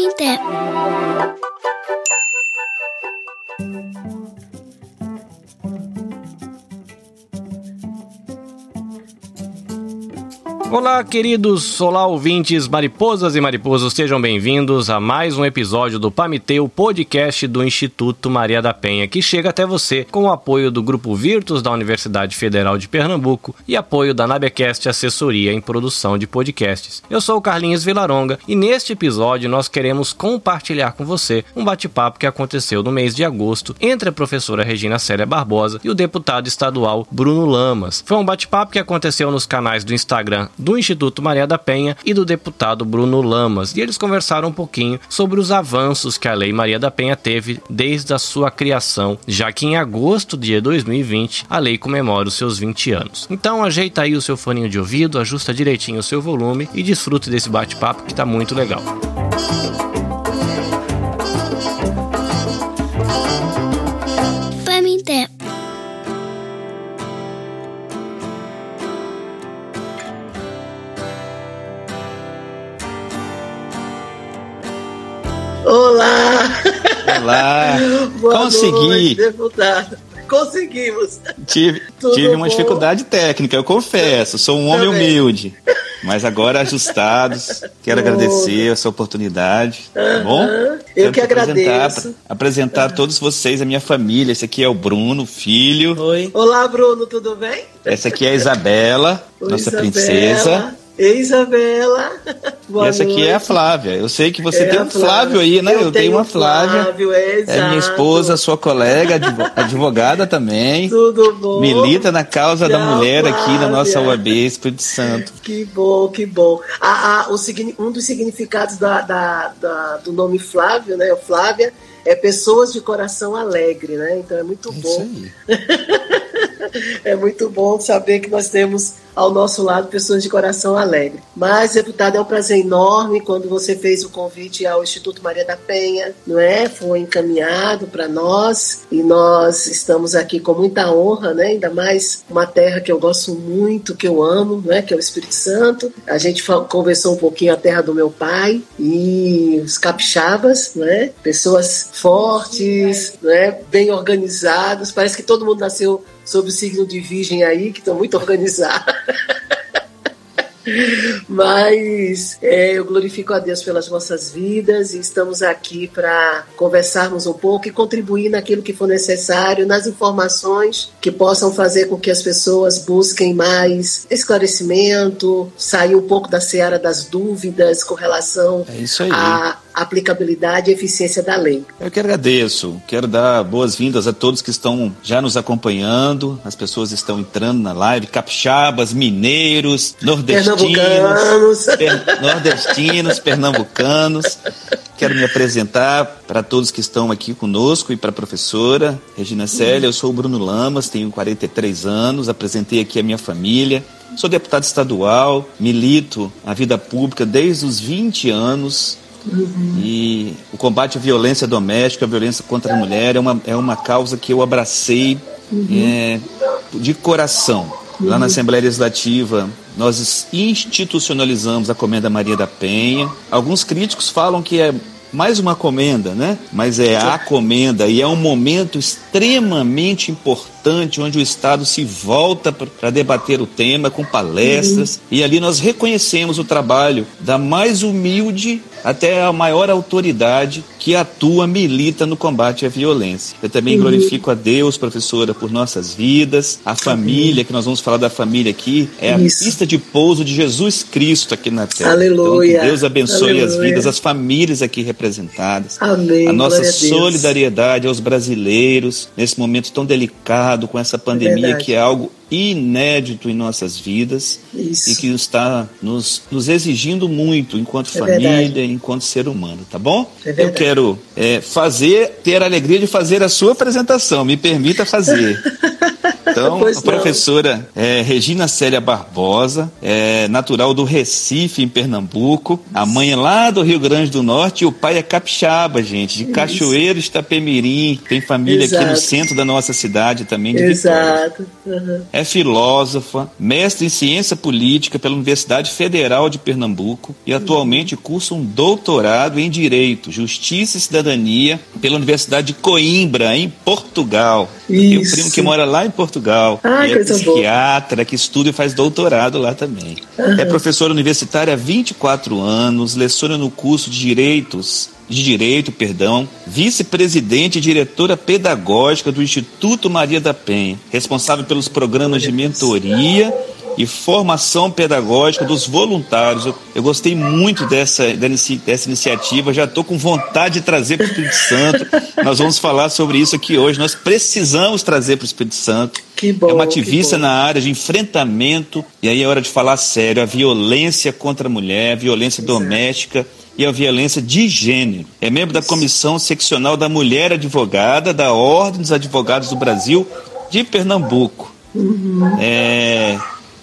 doing that. Olá, queridos, olá, ouvintes, mariposas e mariposos, sejam bem-vindos a mais um episódio do Pamiteu, podcast do Instituto Maria da Penha, que chega até você com o apoio do Grupo Virtus da Universidade Federal de Pernambuco e apoio da Nabecast Assessoria em Produção de Podcasts. Eu sou o Carlinhos Vilaronga e neste episódio nós queremos compartilhar com você um bate-papo que aconteceu no mês de agosto entre a professora Regina Célia Barbosa e o deputado estadual Bruno Lamas. Foi um bate-papo que aconteceu nos canais do Instagram do Instituto Maria da Penha e do deputado Bruno Lamas, e eles conversaram um pouquinho sobre os avanços que a Lei Maria da Penha teve desde a sua criação, já que em agosto de 2020 a lei comemora os seus 20 anos. Então ajeita aí o seu foninho de ouvido, ajusta direitinho o seu volume e desfrute desse bate-papo que está muito legal. Olá! Boa Consegui! noite, deputado. Conseguimos! Tive, Tudo tive uma bom? dificuldade técnica, eu confesso. Sou um homem Também. humilde. Mas agora ajustados, quero Tudo. agradecer essa oportunidade. Tá bom? Aham, eu Quero que apresentar- agradeço. Apresentar a todos vocês, a minha família. Esse aqui é o Bruno, filho. Oi. Olá, Bruno, tudo bem? Essa aqui é a Isabela, Oi, nossa Isabela. princesa. Isabela. Boa essa aqui é a noite. Flávia. Eu sei que você É tem um Flávio aí, né? Eu, tenho uma Flávia. Flávio, é, É minha esposa, sua colega, advo- advogada também. Tudo bom? Milita na causa da Tchau, mulher aqui na nossa Flávia. UAB Espírito Santo. Que bom, que bom. A- a- o um dos significados da- da- da- do nome Flávio, né? o Flávia, é pessoas de coração alegre, né? Então é muito Isso bom. aí. É muito bom saber que nós temos ao nosso lado pessoas de coração alegre. Mas, deputado, é um prazer enorme quando você fez o convite ao Instituto Maria da Penha, não é? Foi encaminhado para nós e nós estamos aqui com muita honra, né? Ainda mais uma terra que eu gosto muito, que eu amo, não é? Que é o Espírito Santo. A gente conversou um pouquinho a terra do meu pai e os capixabas, né? Pessoas fortes, né? Bem organizados. Parece que todo mundo nasceu sob o signo de virgem aí, que estão muito organizados. Mas é, eu glorifico a Deus pelas nossas vidas e estamos aqui para conversarmos um pouco e contribuir naquilo que for necessário, nas informações que possam fazer com que as pessoas busquem mais esclarecimento, sair um pouco da seara das dúvidas com relação É à aplicabilidade e eficiência da lei. Eu que agradeço. Quero dar boas-vindas a todos que estão já nos acompanhando. As pessoas estão entrando na live. Capixabas, mineiros, nordestinos. Pernambucanos. per- nordestinos, pernambucanos. Quero me apresentar para todos que estão aqui conosco e para a professora Regina Célia. Eu sou o Bruno Lamas, tenho 43 anos, apresentei aqui a minha família. Sou deputado estadual, milito a vida pública desde os 20 anos. E o combate à violência doméstica, a violência contra a mulher, é uma, é uma causa que eu abracei é, de coração. Lá na Assembleia Legislativa, nós institucionalizamos a Comenda Maria da Penha. Alguns críticos falam que é mais uma comenda, né? Mas é a comenda e é um momento extremamente importante onde o Estado se volta para debater o tema com palestras e ali nós reconhecemos o trabalho da mais humilde até a maior autoridade que atua, milita no combate à violência. Eu também glorifico a Deus, professora, por nossas vidas, a família, que nós vamos falar da família aqui, é a Isso. pista de pouso de Jesus Cristo aqui na terra. Aleluia. Então, que Deus abençoe as Aleluia. vidas, as famílias aqui representadas. Amém. A nossa a solidariedade aos brasileiros nesse momento tão delicado com essa pandemia verdade. que é algo inédito em nossas vidas Isso. e que está nos, nos exigindo muito enquanto É família, verdade. enquanto ser humano, tá bom? É Eu quero é, fazer, ter a alegria de fazer a sua apresentação, me permita fazer. Então, a professora é, Regina Célia Barbosa, é natural do Recife, em Pernambuco. A mãe é lá do Rio Grande do Norte e o pai é capixaba, gente, de Cachoeiro, Itapemirim. Tem família Exato. aqui no centro da nossa cidade também, de Exato. Uhum. É filósofa, mestre em ciência política pela Universidade Federal de Pernambuco e atualmente cursa um doutorado em Direito, Justiça e Cidadania pela Universidade de Coimbra, em Portugal. Tem um primo que mora lá em Portugal. Ah, é psiquiatra, boa. que estuda e faz doutorado lá também. Uhum. É professora universitária há 24 anos, leciona no curso de Direitos de Direito, perdão, vice-presidente e diretora pedagógica do Instituto Maria da Penha, responsável pelos programas de mentoria e formação pedagógica dos voluntários. Eu, eu gostei muito dessa, dessa iniciativa, já estou com vontade de trazer para o Espírito Santo. Nós vamos falar sobre isso aqui hoje. Nós precisamos trazer para o Espírito Santo. Bom, é uma ativista na área de enfrentamento, e aí é hora de falar sério: a violência contra a mulher, a violência Exato. doméstica e a violência de gênero. É membro da Comissão Seccional da Mulher Advogada da Ordem dos Advogados do Brasil de Pernambuco. Uhum. É,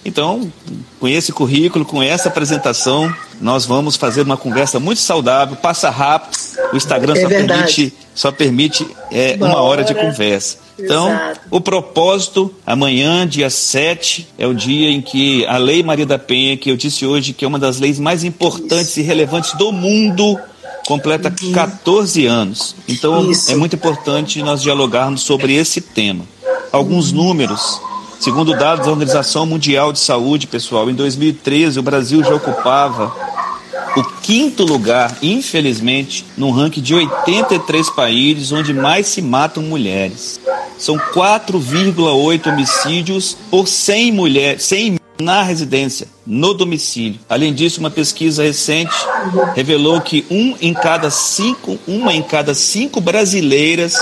então, com esse currículo, com essa apresentação, nós vamos fazer uma conversa muito saudável, passa rápido. O Instagram é só, permite, só permite é, uma hora de conversa. Então, Exato. o propósito, amanhã, dia 7, é o dia em que a Lei Maria da Penha, que eu disse hoje que é uma das leis mais importantes Isso. e relevantes do mundo, completa uhum. 14 anos. Então, Isso. é muito importante nós dialogarmos sobre esse tema. Alguns uhum. números Segundo dados da Organização Mundial de Saúde, pessoal, em 2013 o Brasil já ocupava o quinto lugar, infelizmente, no ranking de 83 países onde mais se matam mulheres. São 4,8 homicídios por 100 mulheres, 100 na residência, no domicílio. Além disso, uma pesquisa recente revelou que um em cada cinco, uma em cada cinco brasileiras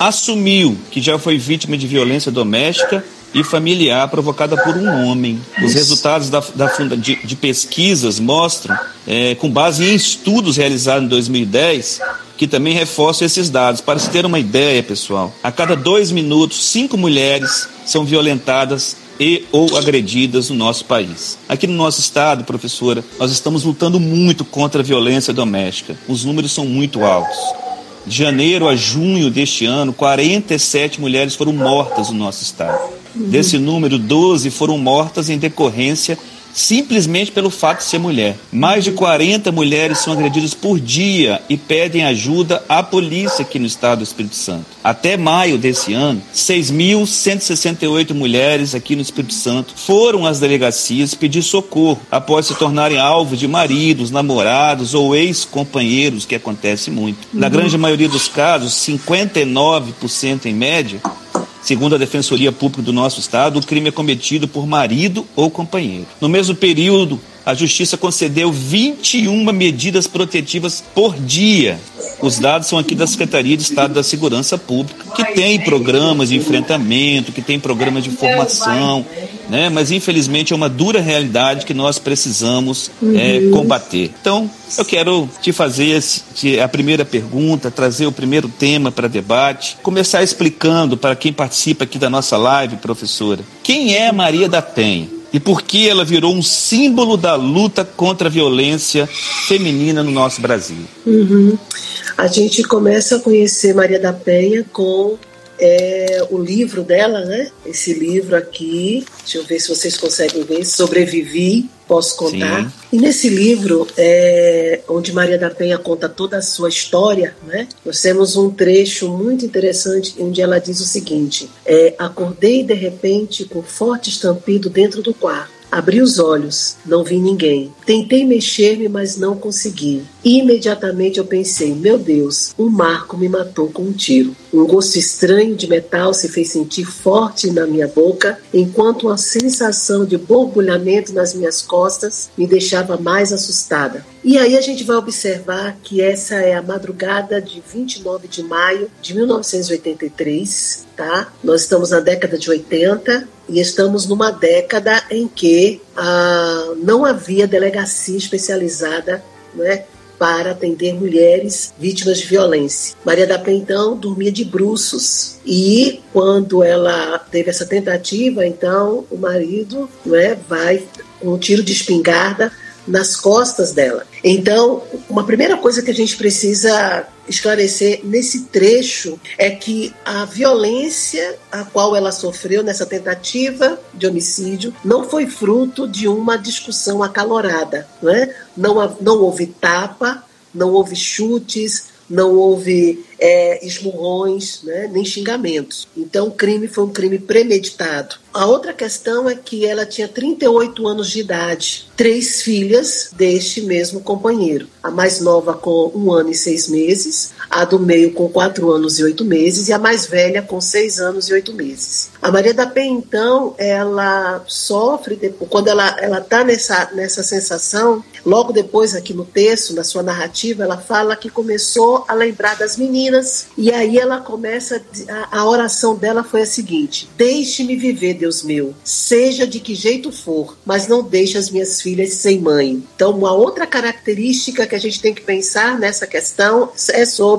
assumiu que já foi vítima de violência doméstica e familiar provocada por um homem. Os resultados da, da de, de, pesquisas mostram, é, com base em estudos realizados em 2010, que também reforçam esses dados. Para se ter uma ideia, pessoal, a cada dois minutos, cinco mulheres são violentadas e ou agredidas no nosso país. Aqui no nosso estado, professora, nós estamos lutando muito contra a violência doméstica. Os números são muito altos. De janeiro a junho deste ano, 47 mulheres foram mortas no nosso estado. Desse número, 12 foram mortas em decorrência simplesmente pelo fato de ser mulher. Mais de 40 mulheres são agredidas por dia e pedem ajuda à polícia aqui no estado do Espírito Santo. Até maio desse ano, 6.168 mulheres aqui no Espírito Santo foram às delegacias pedir socorro após se tornarem alvos de maridos, namorados ou ex-companheiros, que acontece muito. Na grande maioria dos casos, 59% em média, Segundo a Defensoria Pública do nosso Estado, o crime é cometido por marido ou companheiro. No mesmo período, a Justiça concedeu 21 medidas protetivas por dia. Os dados são aqui da Secretaria de Estado da Segurança Pública, que tem programas de enfrentamento, que tem programas de formação, né? mas infelizmente é uma dura realidade que nós precisamos é, uhum. combater. Então, eu quero te fazer a primeira pergunta, trazer o primeiro tema para debate, começar explicando para quem participa aqui da nossa live, professora, quem é Maria da Penha? E por que ela virou um símbolo da luta contra a violência feminina no nosso Brasil. Uhum. A gente começa a conhecer Maria da Penha com é, o livro dela, né? Esse livro aqui, deixa eu ver se vocês conseguem ver, Sobrevivi, posso contar. Sim. E nesse livro, é, onde Maria da Penha conta toda a sua história, né? Nós temos um trecho muito interessante onde ela diz o seguinte: é, acordei de repente com forte estampido dentro do quarto. Abri os olhos, não vi ninguém. Tentei mexer-me, mas não consegui. Imediatamente eu pensei: meu Deus, um marco me matou com um tiro. Um gosto estranho de metal se fez sentir forte na minha boca, enquanto uma sensação de borbulhamento nas minhas costas me deixava mais assustada. E aí a gente vai observar que essa é a madrugada de 29 de maio de 1983, tá? Nós estamos na década de 80 e estamos numa década em que ah, não havia delegacia especializada né, para atender mulheres vítimas de violência. Maria da Penha, então, dormia de bruços e quando ela teve essa tentativa, então o marido né, vai com um tiro de espingarda nas costas dela. Então, uma primeira coisa que a gente precisa esclarecer nesse trecho é que a violência a qual ela sofreu nessa tentativa de homicídio não foi fruto de uma discussão acalorada, não, é? não houve tapa, não houve chutes, não houve é, esmurrões, né, nem xingamentos. Então o crime foi um crime premeditado. A outra questão é que ela tinha 38 anos de idade, três filhas deste mesmo companheiro. A mais nova com um ano e seis meses, a do meio com quatro anos e oito meses e a mais velha com seis anos e oito meses. A Maria da Penha, então, ela sofre, depois, quando ela está nessa, nessa sensação, logo depois aqui no texto, na sua narrativa, ela fala que começou a lembrar das meninas e aí ela começa, a, a oração dela foi a seguinte, deixe-me viver, Deus meu, seja de que jeito for, mas não deixe as minhas filhas sem mãe. Então, uma outra característica que a gente tem que pensar nessa questão é sobre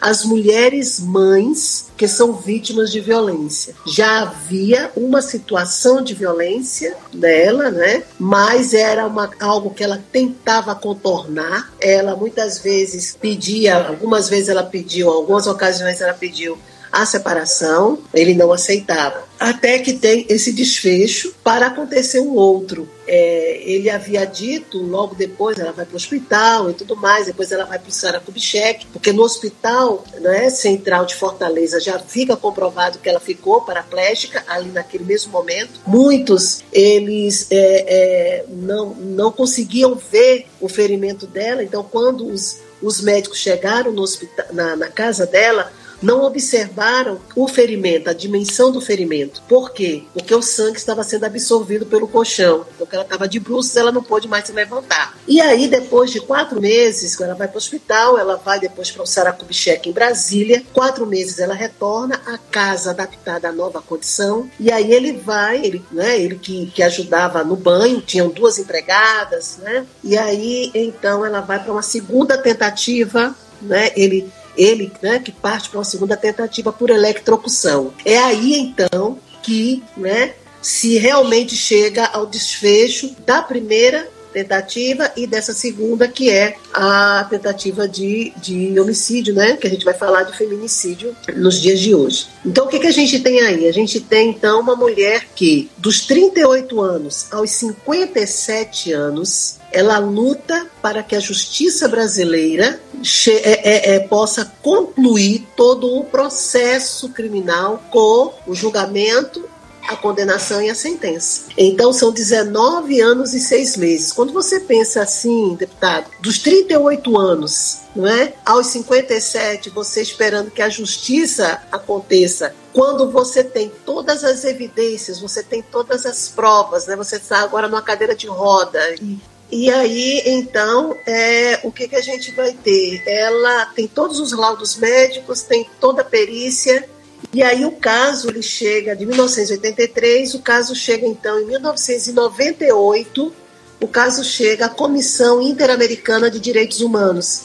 as mulheres mães que são vítimas de violência. Já havia uma situação de violência dela, né? Mas era uma, algo que ela tentava contornar. Ela muitas vezes pedia, algumas vezes ela pediu, algumas ocasiões ela pediu a separação, ele não aceitava. Até que tem esse desfecho para acontecer um outro. É, ele havia dito, logo depois ela vai para o hospital e tudo mais, depois ela vai para o Sara Kubitschek, porque no hospital né, central de Fortaleza já fica comprovado que ela ficou paraplégica ali naquele mesmo momento. Muitos, eles é, é, não, não conseguiam ver o ferimento dela, então quando os, os médicos chegaram no hospital, na, na casa dela, não observaram o ferimento, a dimensão do ferimento. Por quê? Porque o sangue estava sendo absorvido pelo colchão. Então, ela estava de bruços, ela não pôde mais se levantar. E aí, depois de quatro meses, ela vai para o hospital, ela vai depois para o Saracubixeque em Brasília. Quatro meses ela retorna à casa adaptada à nova condição. E aí ele vai, ele, né, ele que, que ajudava no banho, tinham duas empregadas, né? E aí, então, ela vai para uma segunda tentativa né? Ele ele né, que parte para uma segunda tentativa por eletrocução. É aí então que né, se realmente chega ao desfecho da primeira tentativa e dessa segunda que é a tentativa de, de homicídio, né? Que a gente vai falar de feminicídio nos dias de hoje. Então o que, que a gente tem aí? A gente tem então uma mulher que dos 38 anos aos 57 anos ela luta para que a justiça brasileira é, é, é, possa concluir todo o processo criminal com o julgamento a condenação e a sentença. Então são 19 anos e 6 meses. Quando você pensa assim, deputado, dos 38 anos, não é? Aos 57, você esperando que a justiça aconteça quando você tem todas as evidências, você tem todas as provas, né? Você está agora numa cadeira de roda e e aí, então, é, o que, que a gente vai ter? Ela tem todos os laudos médicos, tem toda a perícia, e aí o caso ele chega de 1983, o caso chega então em 1998, o caso chega à Comissão Interamericana de Direitos Humanos,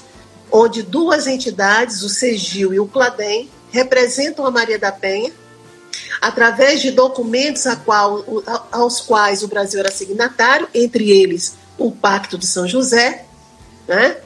onde duas entidades, o CEGIL e o CLADEM, representam a Maria da Penha, através de documentos qual, aos quais o Brasil era signatário, entre eles o Pacto de São José, né?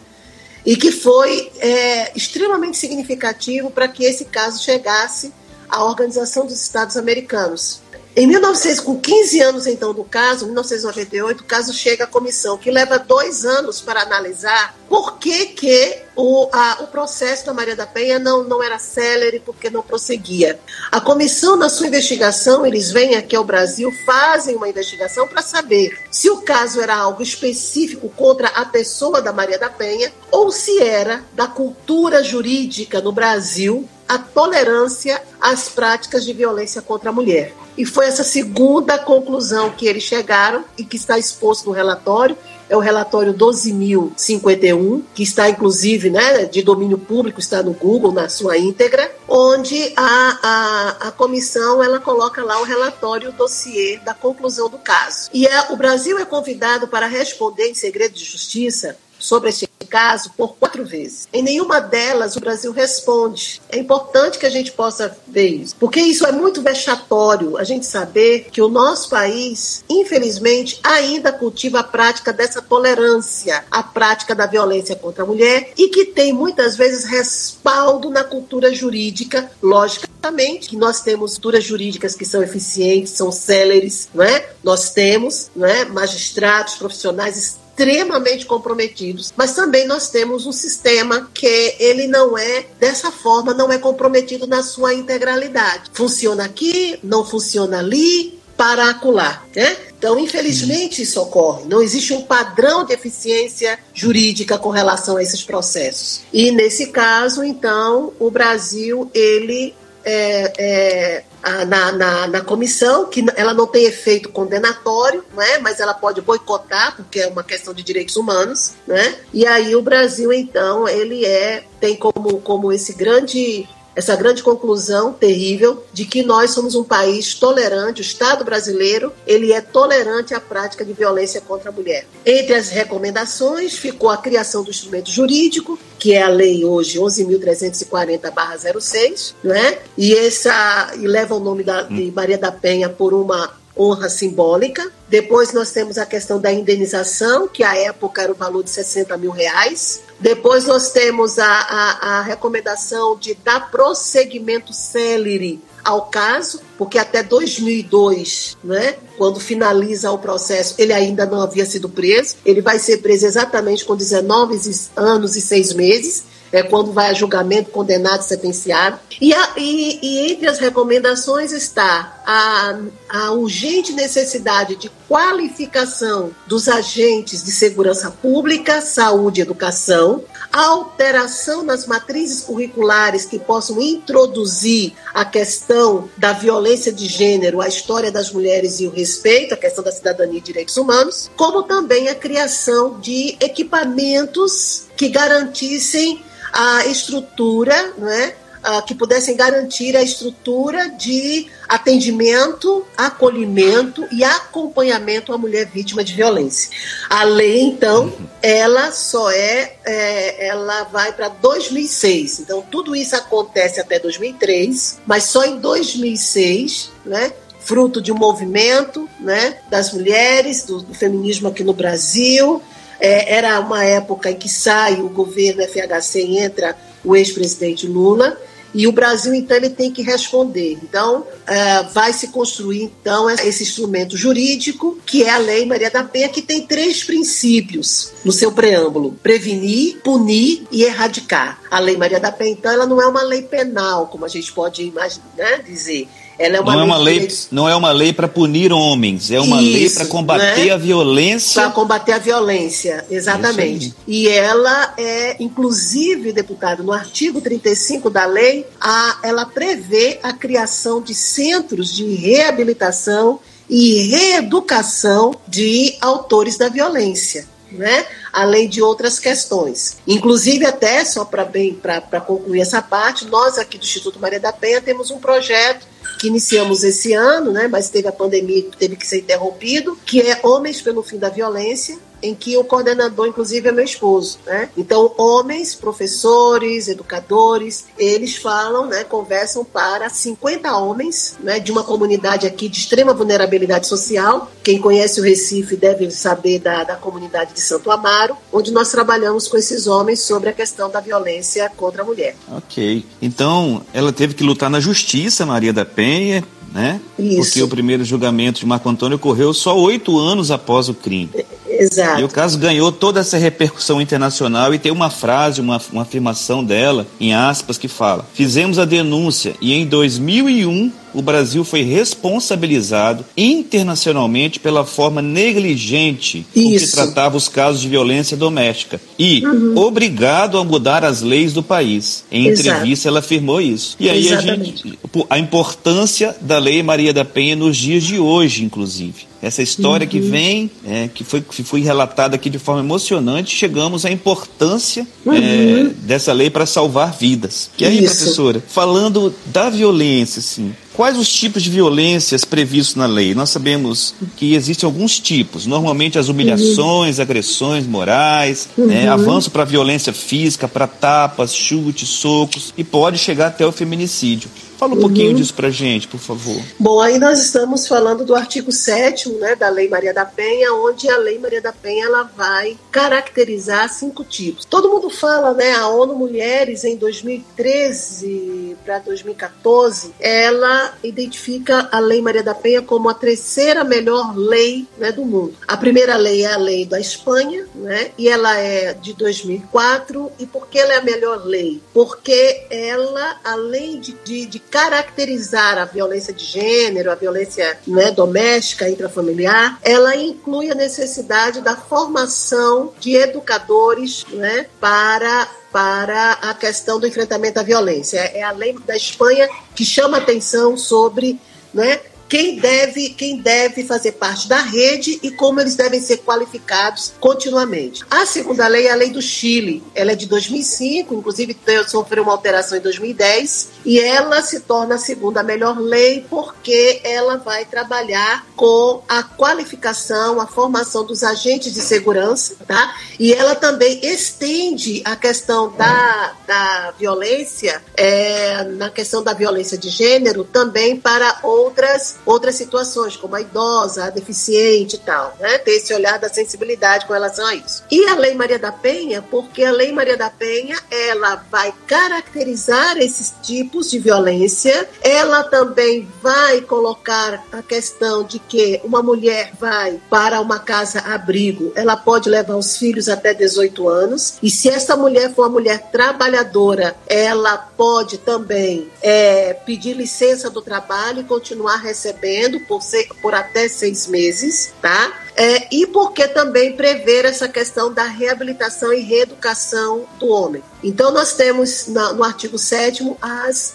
e que foi é, extremamente significativo para que esse caso chegasse à Organização dos Estados Americanos. Em 1900, com 15 anos então do caso, 1998, o caso chega à comissão, que leva dois anos para analisar por que, que o, a, o processo da Maria da Penha não, não era célere, porque não prosseguia. A comissão, na sua investigação, eles vêm aqui ao Brasil, fazem uma investigação para saber se o caso era algo específico contra a pessoa da Maria da Penha ou se era da cultura jurídica no Brasil a tolerância às práticas de violência contra a mulher. E foi essa segunda conclusão que eles chegaram e que está exposto no relatório. É o relatório 12.051, que está inclusive né, de domínio público, está no Google na sua íntegra, onde a, a, a comissão ela coloca lá o relatório, o dossiê da conclusão do caso. E é, o Brasil é convidado para responder em segredo de justiça sobre este caso por quatro vezes. Em nenhuma delas o Brasil responde. É importante que a gente possa ver isso, porque isso é muito vexatório, a gente saber que o nosso país, infelizmente, ainda cultiva a prática dessa tolerância, a prática da violência contra a mulher e que tem muitas vezes respaldo na cultura jurídica, logicamente, que nós temos culturas jurídicas que são eficientes, são céleres, não é? Nós temos, não é, magistrados profissionais extremamente comprometidos, mas também nós temos um sistema que ele não é dessa forma, não é comprometido na sua integralidade. Funciona aqui, não funciona ali, para acular, né? Então, infelizmente, isso ocorre. Não existe um padrão de eficiência jurídica com relação a esses processos. E nesse caso, então, o Brasil ele é, é, na, na, na, comissão, que ela não tem efeito condenatório, não é? mas ela pode boicotar, porque é uma questão de direitos humanos. Né? E aí o Brasil, então, ele é tem como, como esse grande essa grande conclusão terrível de que nós somos um país tolerante, o Estado brasileiro, ele é tolerante à prática de violência contra a mulher. Entre as recomendações ficou a criação do instrumento jurídico, que é a lei hoje 11.340-06, né? E essa e leva o nome da, de Maria da Penha por uma honra simbólica. Depois nós temos a questão da indenização, que à época era o valor de 60 mil reais. Depois nós temos a, a, a recomendação de dar prosseguimento célere ao caso, porque até 2002, né, quando finaliza o processo, ele ainda não havia sido preso. Ele vai ser preso exatamente com 19 anos e 6 meses é, quando vai a julgamento, condenado, sentenciado. E, a, e, e entre as recomendações está a, a urgente necessidade de qualificação dos agentes de segurança pública, saúde e educação, alteração nas matrizes curriculares que possam introduzir a questão da violência de gênero, a história das mulheres e o respeito, a questão da cidadania e direitos humanos, como também a criação de equipamentos que garantissem a estrutura, é? Uh, que pudessem garantir a estrutura de atendimento, acolhimento e acompanhamento à mulher vítima de violência. A lei, então, ela só é, é ela vai para 2006. Então, tudo isso acontece até 2003, mas só em 2006, né? Fruto de um movimento, né? Das mulheres, do, do feminismo aqui no Brasil, é, era uma época em que sai o governo FHC e entra o ex-presidente Lula. E o Brasil, então, ele tem que responder. Então, é, vai se construir, então, esse instrumento jurídico, que é a Lei Maria da Penha, que tem três princípios no seu preâmbulo: prevenir, punir e erradicar. A Lei Maria da Penha, então, ela não é uma lei penal, como a gente pode imaginar, né, dizer ela é uma não, lei é uma lei, não é uma lei para punir homens, é uma Isso, lei para combater né? a violência. Para combater a violência, exatamente. E ela é, inclusive, deputado, no artigo 35 da lei, a, ela prevê a criação de centros de reabilitação e reeducação de autores da violência. Né? além de outras questões. Inclusive, até só para bem para concluir essa parte, nós aqui do Instituto Maria da Penha temos um projeto que iniciamos esse ano, né, mas teve a pandemia que teve que ser interrompido, que é Homens pelo Fim da Violência, em que o coordenador, inclusive, é meu esposo. Né? Então, homens, professores, educadores, eles falam, né, conversam para 50 homens né, de uma comunidade aqui de extrema vulnerabilidade social. Quem conhece o Recife deve saber da, da comunidade de Santo Amaro, onde nós trabalhamos com esses homens sobre a questão da violência contra a mulher. Ok. Então, ela teve que lutar na justiça, Maria da Penha, né? Isso. Porque o primeiro julgamento de Marco Antônio ocorreu só oito anos após o crime. Exato. E o caso ganhou toda essa repercussão internacional e tem uma frase, uma, uma afirmação dela, em aspas, que fala: Fizemos a denúncia e em 2001 o Brasil foi responsabilizado internacionalmente pela forma negligente com que tratava os casos de violência doméstica e uhum. obrigado a mudar as leis do país. Em Exato. entrevista ela afirmou isso. E aí a, gente, a importância da Lei Maria da Penha nos dias de hoje, inclusive. Essa história uhum. que vem, é, que, foi, que foi relatada aqui de forma emocionante, chegamos à importância uhum. é, dessa lei para salvar vidas. E aí, Isso. professora, falando da violência, assim, quais os tipos de violências previstos na lei? Nós sabemos que existem alguns tipos, normalmente as humilhações, uhum. agressões morais, né, uhum. né, avanço para violência física, para tapas, chutes, socos e pode chegar até o feminicídio. Fala um uhum. pouquinho disso pra gente, por favor. Bom, aí nós estamos falando do artigo 7 né, da Lei Maria da Penha, onde a Lei Maria da Penha ela vai caracterizar cinco tipos. Todo mundo fala, né, a ONU Mulheres em 2013 para 2014, ela identifica a Lei Maria da Penha como a terceira melhor lei né, do mundo. A primeira lei é a lei da Espanha, né, e ela é de 2004. E por que ela é a melhor lei? Porque ela, além de, de, de caracterizar a violência de gênero, a violência né, doméstica, intrafamiliar, ela inclui a necessidade da formação de educadores né, para para a questão do enfrentamento à violência. É a lei da Espanha que chama atenção sobre né, quem deve, quem deve fazer parte da rede e como eles devem ser qualificados continuamente. A segunda lei é a lei do Chile. Ela é de 2005, inclusive sofreu uma alteração em 2010, e ela se torna a segunda melhor lei porque ela vai trabalhar com a qualificação, a formação dos agentes de segurança, tá? E ela também estende a questão da, da violência, é, na questão da violência de gênero, também para outras outras situações, como a idosa, a deficiente e tal, né? Ter esse olhar da sensibilidade com relação a isso. E a Lei Maria da Penha, porque a Lei Maria da Penha, ela vai caracterizar esses tipos de violência, ela também vai colocar a questão de que uma mulher vai para uma casa abrigo, ela pode levar os filhos até 18 anos, e se essa mulher for uma mulher trabalhadora, ela pode também é, pedir licença do trabalho e continuar recebendo recebendo por, ser, por até seis meses, tá? É, e porque também prever essa questão da reabilitação e reeducação do homem. Então, nós temos na, no artigo 7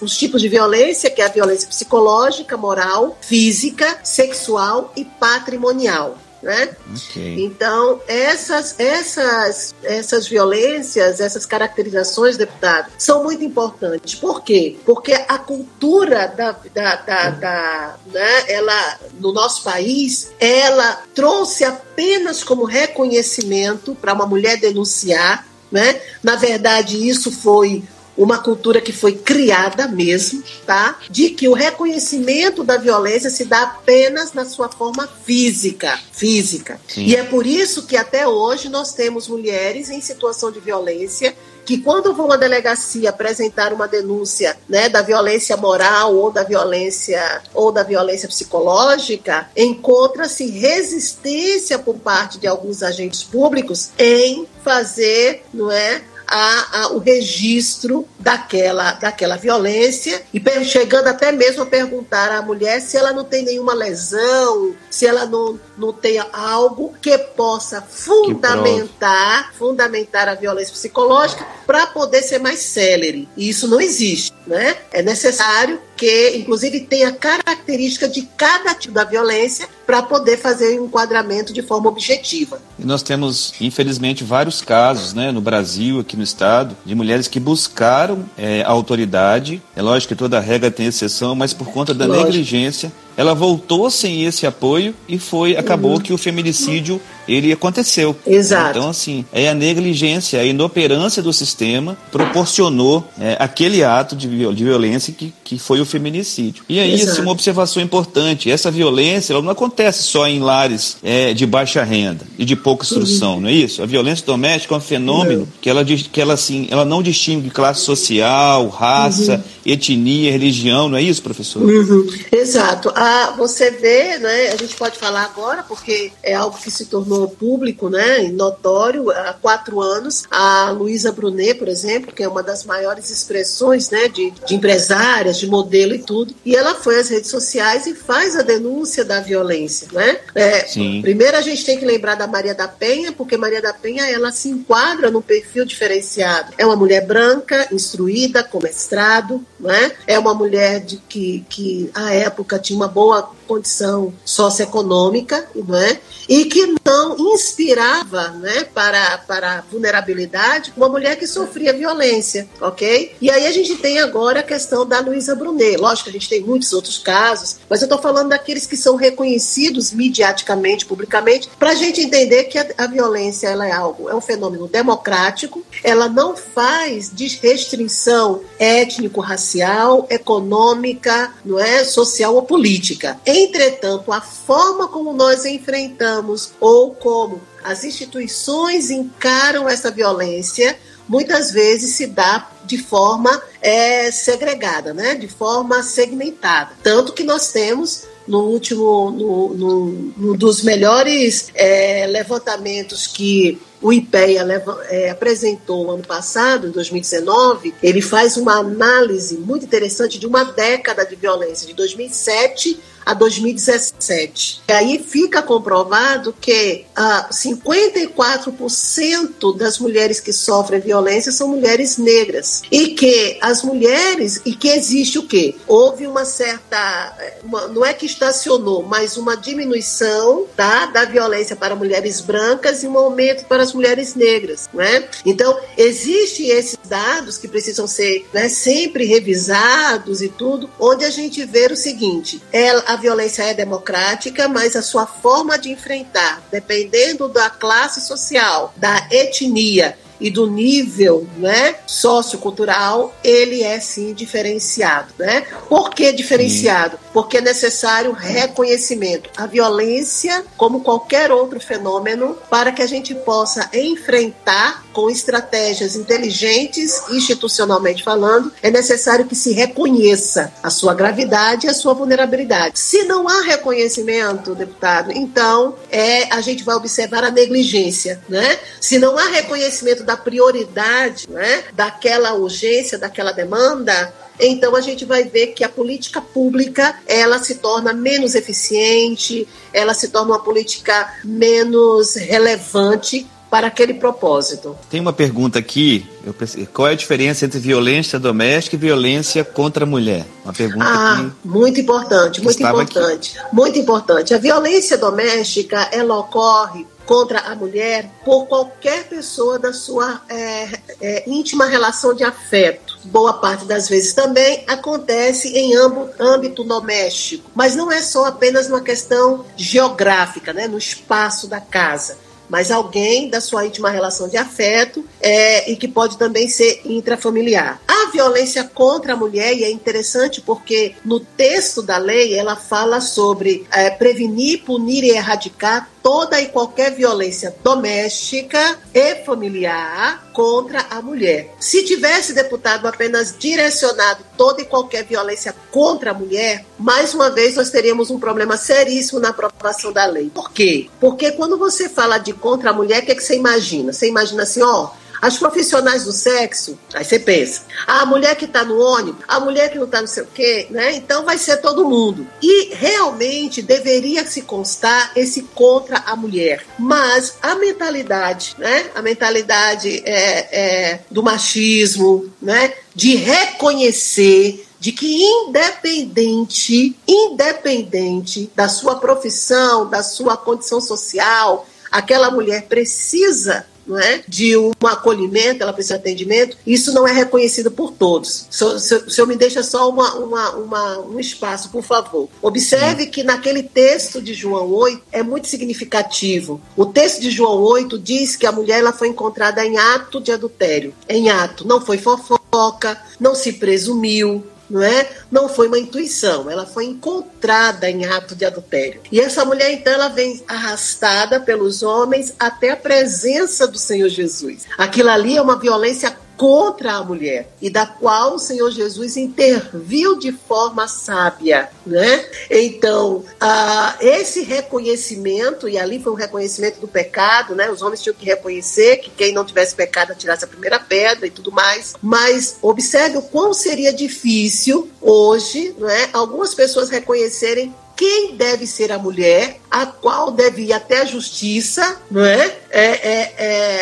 os tipos de violência, que é a violência psicológica, moral, física, sexual e patrimonial né? Okay. Então, essas, essas, essas violências, essas caracterizações, deputado, são muito importantes. Por quê? Porque a cultura da, da, da, da né, ela, no nosso país, ela trouxe apenas como reconhecimento para uma mulher denunciar né? Na verdade, isso foi uma cultura que foi criada mesmo, tá? De que o reconhecimento da violência se dá apenas na sua forma física, física. Sim. E é por isso que até hoje nós temos mulheres em situação de violência que quando vão à delegacia apresentar uma denúncia, né, da violência moral ou da violência ou da violência psicológica, encontra-se resistência por parte de alguns agentes públicos em fazer, não é, a, a, o registro daquela, daquela violência e chegando até mesmo a perguntar à mulher se ela não tem nenhuma lesão, se ela não, não tem algo que possa fundamentar, que fundamentar a violência psicológica para poder ser mais célere. E isso não existe, né? É necessário que, inclusive, tenha característica de cada tipo da violência para poder fazer um enquadramento de forma objetiva. E nós temos, infelizmente, vários casos, né, no Brasil, aqui no estado, de mulheres que buscaram é, a autoridade. É lógico que toda regra tem exceção, mas por conta da lógico. negligência ela voltou sem esse apoio e foi acabou uhum. que o feminicídio ele aconteceu. Exato. Então assim, é a negligência, a inoperância do sistema proporcionou é, aquele ato de, de, violência que, que foi o feminicídio. E aí, assim, uma observação importante, essa violência ela não acontece só em lares é, de baixa renda e de pouca instrução, uhum. não é isso? A violência doméstica é um fenômeno que ela que ela assim, ela não distingue classe social, raça, uhum. etnia, religião, não é isso, professor? Uhum. Exato ah, você vê, né, a gente pode falar agora, porque é algo que se tornou público, né, notório, há quatro anos, a Luísa Brunet, por exemplo, que é uma das maiores expressões né, de, de empresárias, de modelo e tudo, e ela foi às redes sociais e faz a denúncia da violência. Né? É, primeiro a gente tem que lembrar da Maria da Penha, porque Maria da Penha ela se enquadra no perfil diferenciado. É uma mulher branca, instruída, com mestrado, né? é uma mulher de que, que à época tinha uma boa condição socioeconômica, não é? E que não inspirava, né, para, para a vulnerabilidade uma mulher que sofria violência, ok? E aí a gente tem agora a questão da Luísa Brunet. Lógico que a gente tem muitos outros casos, mas eu estou falando daqueles que são reconhecidos mediaticamente, publicamente, para a gente entender que a, a violência ela é algo, é um fenômeno democrático, ela não faz de restrição étnico-racial, econômica, não é, social ou política. Entretanto, a forma como nós enfrentamos ou como as instituições encaram essa violência muitas vezes se dá de forma é, segregada, né? de forma segmentada. Tanto que nós temos no último, no, no, no dos melhores é, levantamentos que o IPEA é, apresentou ano passado, em 2019, ele faz uma análise muito interessante de uma década de violência, de 2007 a 2017. E aí fica comprovado que ah, 54% das mulheres que sofrem violência são mulheres negras. E que as mulheres, e que existe o quê? Houve uma certa, uma, não é que estacionou, mas uma diminuição tá, da violência para mulheres brancas e um aumento para as mulheres negras. Né? Então, existem esses dados que precisam ser né, sempre revisados e tudo, onde a gente vê o seguinte: ela, a violência é democrática, mas a sua forma de enfrentar, dependendo da classe social, da etnia e do nível né, sociocultural, ele é sim diferenciado. Né? Por que diferenciado? Porque é necessário reconhecimento. A violência, como qualquer outro fenômeno, para que a gente possa enfrentar com estratégias inteligentes, institucionalmente falando, é necessário que se reconheça a sua gravidade e a sua vulnerabilidade. Se não há reconhecimento, deputado, então é, a gente vai observar a negligência. Né? Se não há reconhecimento da da prioridade, né, daquela urgência, daquela demanda, então a gente vai ver que a política pública ela se torna menos eficiente, ela se torna uma política menos relevante para aquele propósito. Tem uma pergunta aqui, pensei, qual é a diferença entre violência doméstica e violência contra a mulher? Uma pergunta ah, que muito importante, muito importante, aqui. muito importante. A violência doméstica ela ocorre contra a mulher por qualquer pessoa da sua é, é, íntima relação de afeto. Boa parte das vezes também acontece em âmbito doméstico, mas não é só apenas uma questão geográfica, né, no espaço da casa mas alguém da sua íntima relação de afeto é, e que pode também ser intrafamiliar. A violência contra a mulher, e é interessante porque no texto da lei ela fala sobre é, prevenir, punir e erradicar toda e qualquer violência doméstica e familiar contra a mulher. Se tivesse, deputado, apenas direcionado toda e qualquer violência contra a mulher, mais uma vez nós teríamos um problema seríssimo na aprovação da lei. Por quê? Porque quando você fala de contra a mulher, o que, é que você imagina? Você imagina assim, ó, as profissionais do sexo, aí você pensa, a mulher que está no ônibus, a mulher que não está não sei o quê, né? Então vai ser todo mundo. E realmente deveria se constar esse contra a mulher. Mas a mentalidade, né? A mentalidade é, é, do machismo, né? De reconhecer de que independente, independente da sua profissão, da sua condição social, aquela mulher precisa não é? de um acolhimento, ela precisa de atendimento, isso não é reconhecido por todos. O senhor me deixa só uma, uma, uma, um espaço, por favor. Observe que naquele texto de João 8 é muito significativo. O texto de João 8 diz que a mulher ela foi encontrada em ato de adultério. Em ato. Não foi fofoca, não se presumiu, não é? Não foi uma intuição, ela foi encontrada em ato de adultério. E essa mulher então ela vem arrastada pelos homens até a presença do Senhor Jesus. Aquilo ali é uma violência contra a mulher e da qual o Senhor Jesus interviu de forma sábia, né? Então, ah, esse reconhecimento e ali foi um reconhecimento do pecado, né? Os homens tinham que reconhecer que quem não tivesse pecado atirasse a primeira pedra e tudo mais. Mas observe o quão seria difícil hoje, né? Algumas pessoas reconhecerem quem deve ser a mulher, a qual deve ir até a justiça, não é? É, é,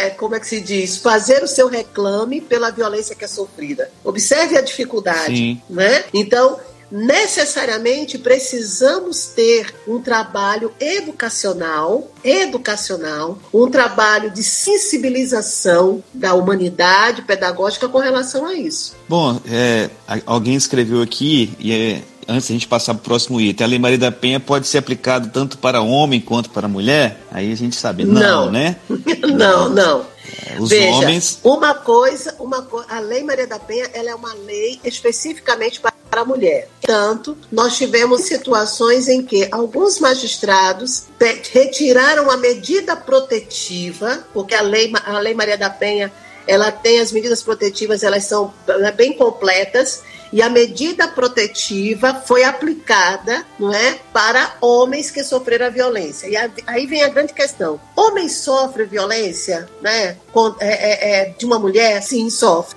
é? Como é que se diz? Fazer o seu reclame pela violência que é sofrida. Observe a dificuldade, Sim. né? Então, necessariamente precisamos ter um trabalho educacional, educacional, um trabalho de sensibilização da humanidade pedagógica com relação a isso. Bom, é, alguém escreveu aqui e é, antes de a gente passar para o próximo item, a Lei Maria da Penha pode ser aplicada tanto para homem quanto para mulher? Aí a gente sabe, não, não. né? não, não. É, os Veja, homens. Uma coisa, uma a Lei Maria da Penha, ela é uma lei especificamente para a mulher. Tanto, nós tivemos situações em que alguns magistrados retiraram a medida protetiva, porque a lei, a lei Maria da Penha ela tem as medidas protetivas, elas são né, bem completas, e a medida protetiva foi aplicada não é, para homens que sofreram a violência. E aí vem a grande questão: homem sofre violência né, é, é, de uma mulher? Sim, sofre.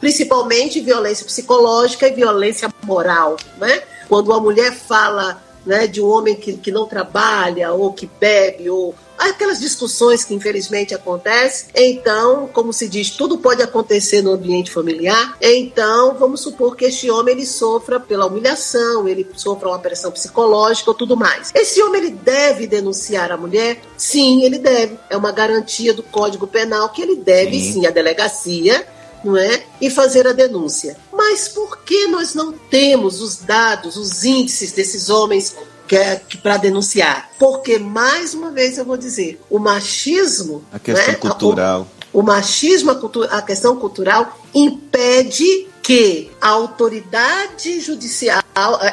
Principalmente violência psicológica e violência moral. Né? Quando uma mulher fala né, de um homem que, que não trabalha, ou que bebe, ou aquelas discussões que infelizmente acontecem. Então, como se diz, tudo pode acontecer no ambiente familiar. Então, vamos supor que este homem ele sofra pela humilhação, ele sofra uma pressão psicológica ou tudo mais. Esse homem ele deve denunciar a mulher? Sim, ele deve. É uma garantia do Código Penal que ele deve sim, sim à delegacia não é? E fazer a denúncia. Mas por que nós não temos os dados, os índices desses homens que é, que para denunciar. Porque, mais uma vez, eu vou dizer, o machismo. A questão né, cultural. O, o machismo, a, cultu a questão cultural, impede que a autoridade judicial,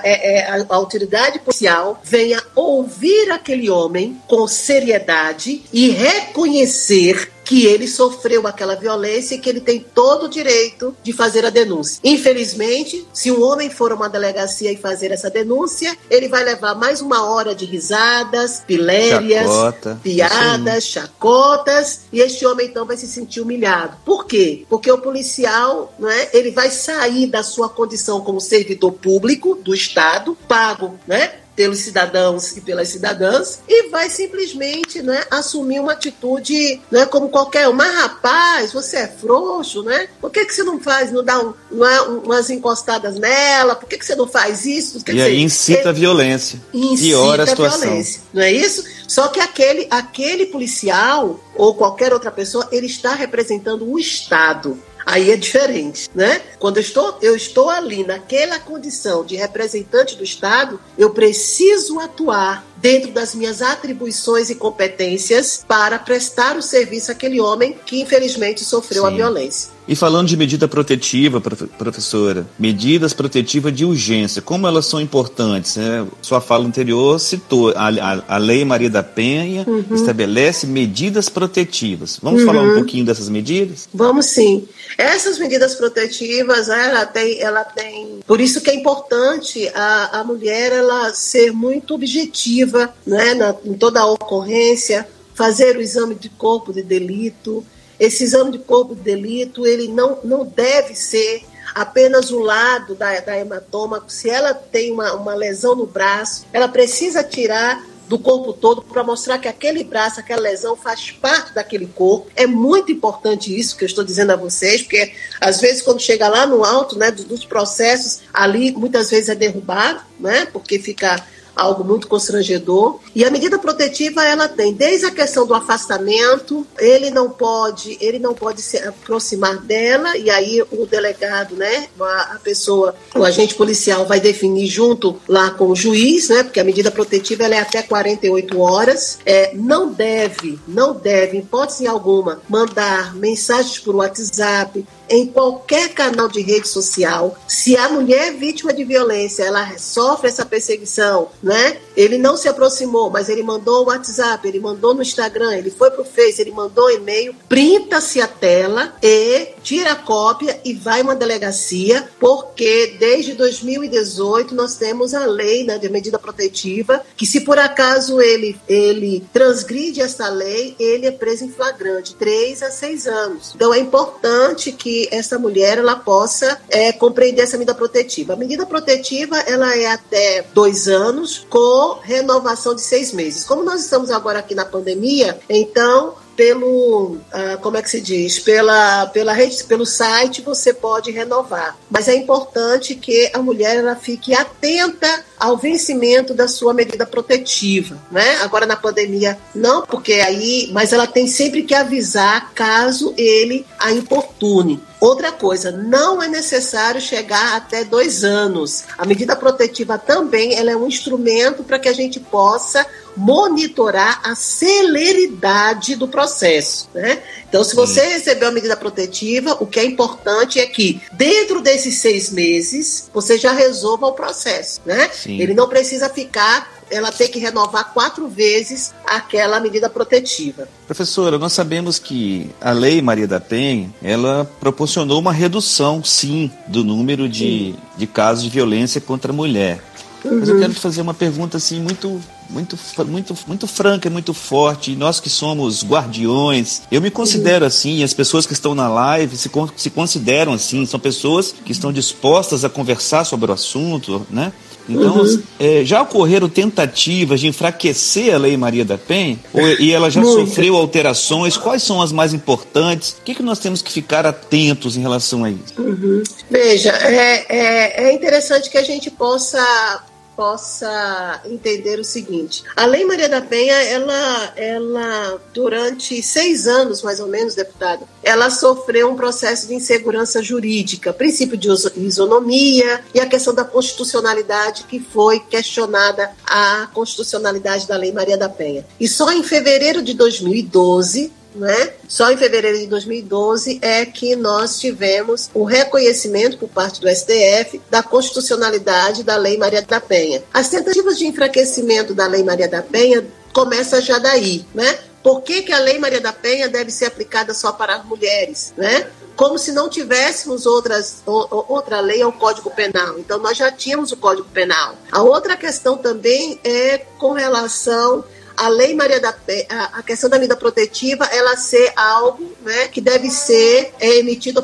é, é, a autoridade policial venha ouvir aquele homem com seriedade e reconhecer que ele sofreu aquela violência e que ele tem todo o direito de fazer a denúncia. Infelizmente, se um homem for a uma delegacia e fazer essa denúncia, ele vai levar mais uma hora de risadas, pilérias, Chacota. piadas, Sim. chacotas, e este homem então vai se sentir humilhado. Por quê? Porque o policial, né, ele vai sair da sua condição como servidor público do Estado, pago, né, pelos cidadãos e pelas cidadãs e vai simplesmente né, assumir uma atitude né, como qualquer um. Mas, rapaz, você é frouxo, né? Por que, que você não faz, não dá um, uma, umas encostadas nela? Por que, que você não faz isso? E aí incita a violência. Incita Piora a situação. violência. Não é isso? Só que aquele, aquele policial ou qualquer outra pessoa, ele está representando o Estado. Aí é diferente, né? Quando eu estou, eu estou ali naquela condição de representante do Estado, eu preciso atuar dentro das minhas atribuições e competências para prestar o serviço àquele homem que infelizmente sofreu Sim. a violência. E falando de medida protetiva, professora, medidas protetivas de urgência, como elas são importantes? Né? Sua fala anterior citou a, a, a Lei Maria da Penha uhum. estabelece medidas protetivas. Vamos uhum. falar um uhum. pouquinho dessas medidas? Vamos sim. Essas medidas protetivas, ela tem, ela tem. Por isso que é importante a, a mulher ela ser muito objetiva efetiva né, na, em toda a ocorrência, fazer o exame de corpo de delito. Esse exame de corpo de delito ele não, não deve ser apenas o lado da, da hematoma. Se ela tem uma, uma lesão no braço, ela precisa tirar do corpo todo para mostrar que aquele braço, aquela lesão faz parte daquele corpo. É muito importante isso que eu estou dizendo a vocês, porque às vezes quando chega lá no alto, né, dos processos, ali muitas vezes é derrubado, né, porque fica algo muito constrangedor. E a medida protetiva ela tem desde a questão do afastamento, ele não pode, ele não pode se aproximar dela e aí o delegado, né, a, pessoa, o agente policial vai definir junto lá com o juiz, né, porque a medida protetiva ela é até 48 horas. É, não deve, não deve, em hipótese alguma, mandar mensagens por WhatsApp, em qualquer canal de rede social, se a mulher é vítima de violência, ela sofre essa perseguição, né? Ele não se aproximou, mas ele mandou o WhatsApp, ele mandou no Instagram, ele foi pro Face, ele mandou e-mail, printa-se a tela e tira a cópia e vai uma delegacia, porque desde 2018 nós temos a lei né, de medida protetiva, que se por acaso ele, ele transgride essa lei, ele é preso em flagrante, três a seis anos. Então é importante que essa mulher ela possa é, compreender essa medida protetiva. A medida protetiva ela é até dois anos com renovação de seis meses. Como nós estamos agora aqui na pandemia, então pelo uh, como é que se diz? Pela, pela rede, pelo site você pode renovar. Mas é importante que a mulher ela fique atenta ao vencimento da sua medida protetiva, né? Agora na pandemia não, porque aí, mas ela tem sempre que avisar caso ele a importune. Outra coisa, não é necessário chegar até dois anos. A medida protetiva também ela é um instrumento para que a gente possa monitorar a celeridade do processo. Né? Então, se você Sim. recebeu a medida protetiva, o que é importante é que, dentro desses seis meses, você já resolva o processo. Né? Ele não precisa ficar ela tem que renovar quatro vezes aquela medida protetiva. Professora, nós sabemos que a Lei Maria da Penha, ela proporcionou uma redução, sim, do número de, de casos de violência contra a mulher. Uhum. Mas eu quero te fazer uma pergunta assim muito muito, muito, muito franca, muito forte. E nós que somos guardiões, eu me considero assim, as pessoas que estão na live se, se consideram assim, são pessoas que estão dispostas a conversar sobre o assunto, né? Então, uhum. é, já ocorreram tentativas de enfraquecer a Lei Maria da Penha? Ou, e ela já Muito. sofreu alterações? Quais são as mais importantes? O que, que nós temos que ficar atentos em relação a isso? Uhum. Veja, é, é, é interessante que a gente possa possa entender o seguinte: a Lei Maria da Penha, ela, ela durante seis anos, mais ou menos, deputado, ela sofreu um processo de insegurança jurídica, princípio de isonomia e a questão da constitucionalidade que foi questionada a constitucionalidade da Lei Maria da Penha. E só em fevereiro de 2012 né? Só em fevereiro de 2012 é que nós tivemos o reconhecimento por parte do STF da constitucionalidade da Lei Maria da Penha. As tentativas de enfraquecimento da Lei Maria da Penha começam já daí, né? Por que, que a Lei Maria da Penha deve ser aplicada só para as mulheres, né? Como se não tivéssemos outras, outra lei ao Código Penal. Então, nós já tínhamos o Código Penal. A outra questão também é com relação a lei Maria da Penha, a questão da medida protetiva, ela ser algo né, que deve ser é,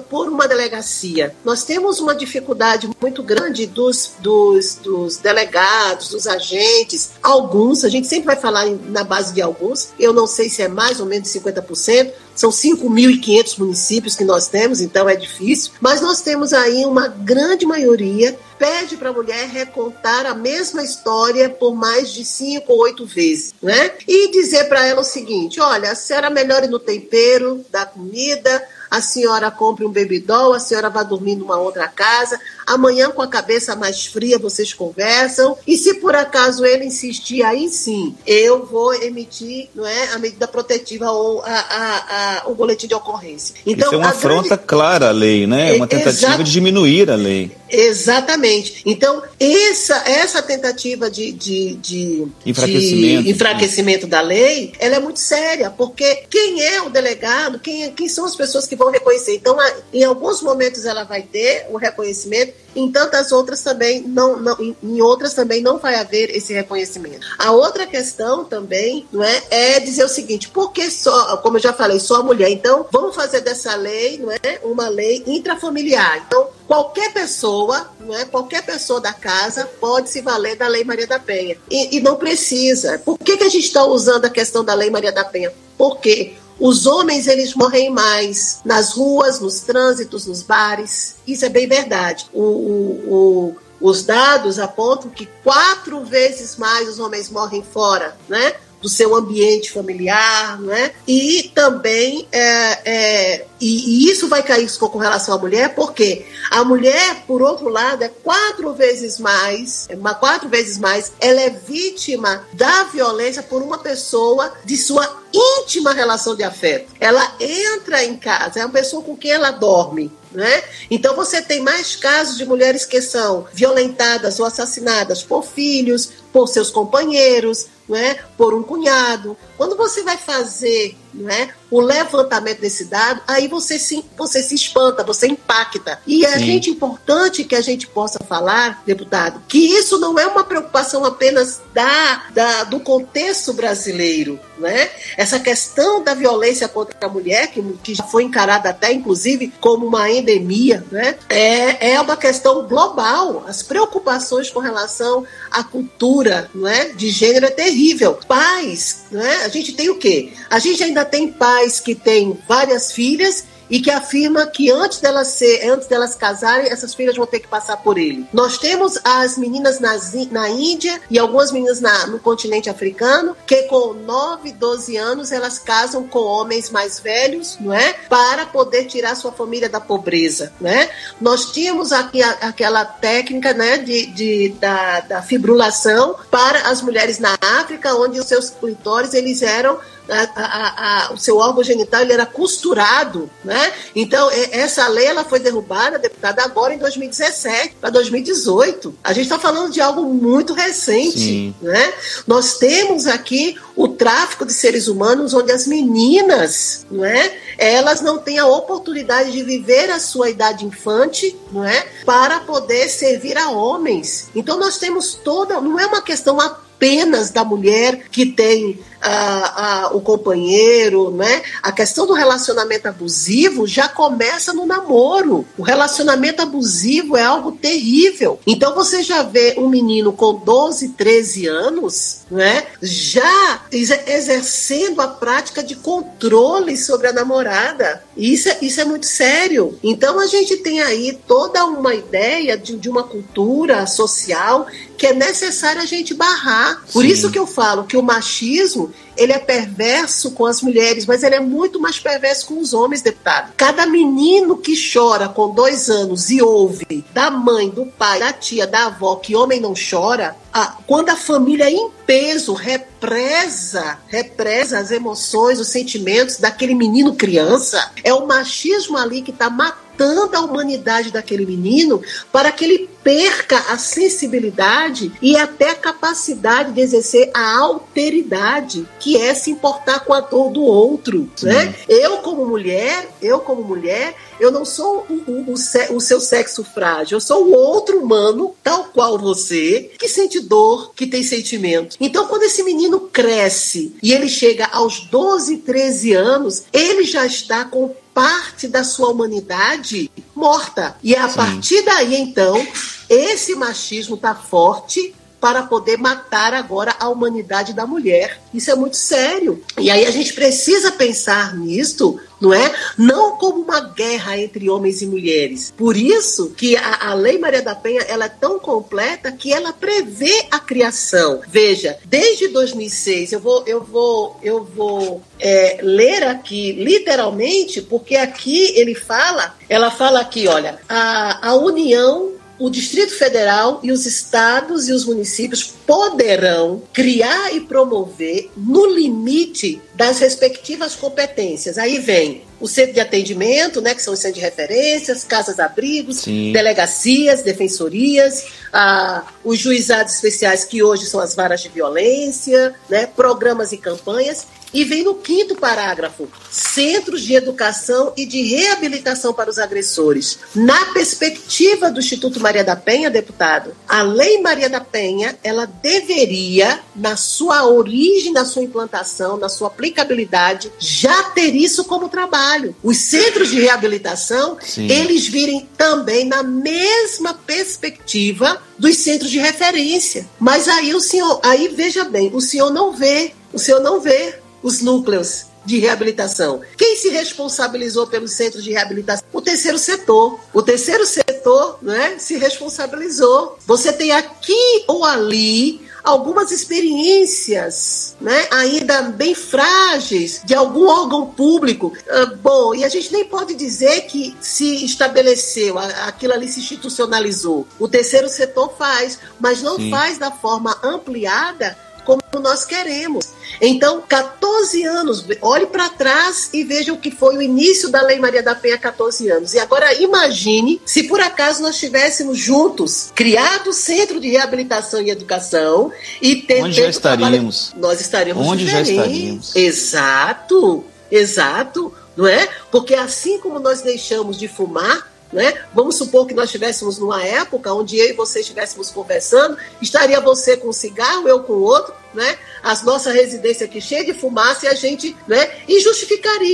por uma delegacia. Nós temos uma dificuldade muito grande dos, dos, dos delegados, dos agentes, alguns, a gente sempre vai falar na base de alguns, eu não sei se é mais ou menos 50%, são 5.500 municípios que nós temos, então é difícil, mas nós temos aí uma grande maioria pede para a mulher recontar a mesma história por mais de cinco ou oito vezes, né? E dizer para ela o seguinte: olha, a senhora melhore no tempero da comida, a senhora compre um bebidol, a senhora vai dormir numa outra casa, amanhã com a cabeça mais fria vocês conversam, e se por acaso ele insistir, aí sim, eu vou emitir não é, a medida protetiva ou a, a, a o boletim de ocorrência. Então, Isso é uma afronta grande... clara à lei, né? É uma tentativa de diminuir a lei. Exatamente. Então, essa, essa tentativa de, de, de, enfraquecimento. de enfraquecimento da lei, ela é muito séria, porque quem é o delegado, quem, quem são as pessoas que vão reconhecer? Então, em alguns momentos ela vai ter o reconhecimento, em tantas outras também não, não em outras também não vai haver esse reconhecimento. A outra questão também não é, é dizer o seguinte, por que só, como eu já falei, só a mulher? Então, vamos fazer dessa lei, não é, uma lei intrafamiliar. Então, qualquer pessoa, não é, qualquer pessoa da casa pode se valer da Lei Maria da Penha. E, e não precisa. Por que, que a gente está usando a questão da Lei Maria da Penha? Porque os homens eles morrem mais nas ruas, nos trânsitos, nos bares. Isso é bem verdade. O, o, o, os dados apontam que quatro vezes mais os homens morrem fora, né? Do seu ambiente familiar, né? E também é, é, e, e, isso vai cair com relação à mulher, porque a mulher, por outro lado, é quatro vezes mais, é uma quatro vezes mais, ela é vítima da violência por uma pessoa de sua íntima relação de afeto. Ela entra em casa, é uma pessoa com quem ela dorme. Né? Então você tem mais casos de mulheres que são violentadas ou assassinadas por filhos, por seus companheiros, né? por um cunhado. Quando você vai fazer né, o levantamento desse dado, aí você se, você se espanta, você impacta. E é gente importante que a gente possa falar, deputado, que isso não é uma preocupação apenas da, da do contexto brasileiro. Né? Essa questão da violência contra a mulher, que, que já foi encarada até inclusive como uma endemia, né? é, é uma questão global. As preocupações com relação à cultura né, de gênero é terrível. Pais, né? a gente tem o quê? A gente ainda tem pais que têm várias filhas e que afirma que antes delas ser, antes delas casarem, essas filhas vão ter que passar por ele. Nós temos as meninas nas, na Índia e algumas meninas na, no continente africano que com 9, 12 anos elas casam com homens mais velhos, não é? Para poder tirar sua família da pobreza, né? Nós tínhamos aqui a, aquela técnica, né, de, de da, da fibrulação para as mulheres na África, onde os seus clitóris eles eram a, a, o seu órgão genital ele era costurado, né? Então, essa lei ela foi derrubada, deputada, agora em 2017 para 2018. A gente está falando de algo muito recente, Sim. né? Nós temos aqui o tráfico de seres humanos, onde as meninas, não é? Elas não têm a oportunidade de viver a sua idade infante, não é? Para poder servir a homens. Então, nós temos toda, não é uma questão apenas da mulher que tem a, a, o companheiro, né? A questão do relacionamento abusivo já começa no namoro. O relacionamento abusivo é algo terrível. Então você já vê um menino com 12, 13 anos, né? Já exercendo a prática de controle sobre a namorada. Isso é, isso é muito sério. Então a gente tem aí toda uma ideia de, de uma cultura social que é necessário a gente barrar. Por Sim. isso que eu falo que o machismo ele é perverso com as mulheres, mas ele é muito mais perverso com os homens, deputado. Cada menino que chora com dois anos e ouve da mãe, do pai, da tia, da avó que homem não chora, quando a família em peso represa, represa as emoções, os sentimentos daquele menino criança, é o machismo ali que está matando a humanidade daquele menino para que ele perca a sensibilidade e até a capacidade de exercer a alteridade, que é se importar com a dor do outro, né? Eu como mulher, eu como mulher, eu não sou o, o, o, o, seu sexo frágil, eu sou o outro humano, tal qual você, que sente dor, que tem sentimento. Então, quando esse menino cresce e ele chega aos 12, 13 anos, ele já está com parte da sua humanidade morta. E é a Sim. partir daí, então, esse machismo está forte para poder matar agora a humanidade da mulher. Isso é muito sério. E aí a gente precisa pensar nisto, não é? Não como uma guerra entre homens e mulheres. Por isso que a, a Lei Maria da Penha ela é tão completa que ela prevê a criação. Veja, desde 2006 eu vou eu vou eu vou é, ler aqui literalmente porque aqui ele fala, ela fala aqui, olha, a, a união o Distrito Federal e os estados e os municípios poderão criar e promover no limite das respectivas competências. Aí vem o centro de atendimento, né, que são os centros de referências, casas-abrigos, delegacias, defensorias, ah, os juizados especiais, que hoje são as varas de violência, né, programas e campanhas, e vem no quinto parágrafo: centros de educação e de reabilitação para os agressores. Na perspectiva do Instituto Maria da Penha, deputado, a Lei Maria da Penha, ela deveria, na sua origem, na sua implantação, na sua aplicabilidade, já ter isso como trabalho. Os centros de reabilitação, Sim. eles virem também na mesma perspectiva dos centros de referência. Mas aí o senhor, aí veja bem, o senhor não vê, o senhor não vê os núcleos de reabilitação. Quem se responsabilizou pelos centros de reabilitação? O terceiro setor. O terceiro setor né, se responsabilizou. Você tem aqui ou ali algumas experiências, né, ainda bem frágeis de algum órgão público. Uh, bom, e a gente nem pode dizer que se estabeleceu, aquilo ali se institucionalizou. O terceiro setor faz, mas não Sim. faz da forma ampliada como nós queremos. Então, 14 anos, olhe para trás e veja o que foi o início da Lei Maria da Penha 14 anos. E agora imagine se por acaso nós tivéssemos juntos criado o Centro de Reabilitação e Educação e ter Onde já estaríamos? Nós estaríamos Onde diferentes. já estaríamos? Exato, exato, não é? Porque assim como nós deixamos de fumar, né? Vamos supor que nós estivéssemos numa época onde eu e você estivéssemos conversando, estaria você com um cigarro, eu com outro, né? As nossas residências aqui cheias de fumaça e a gente, né?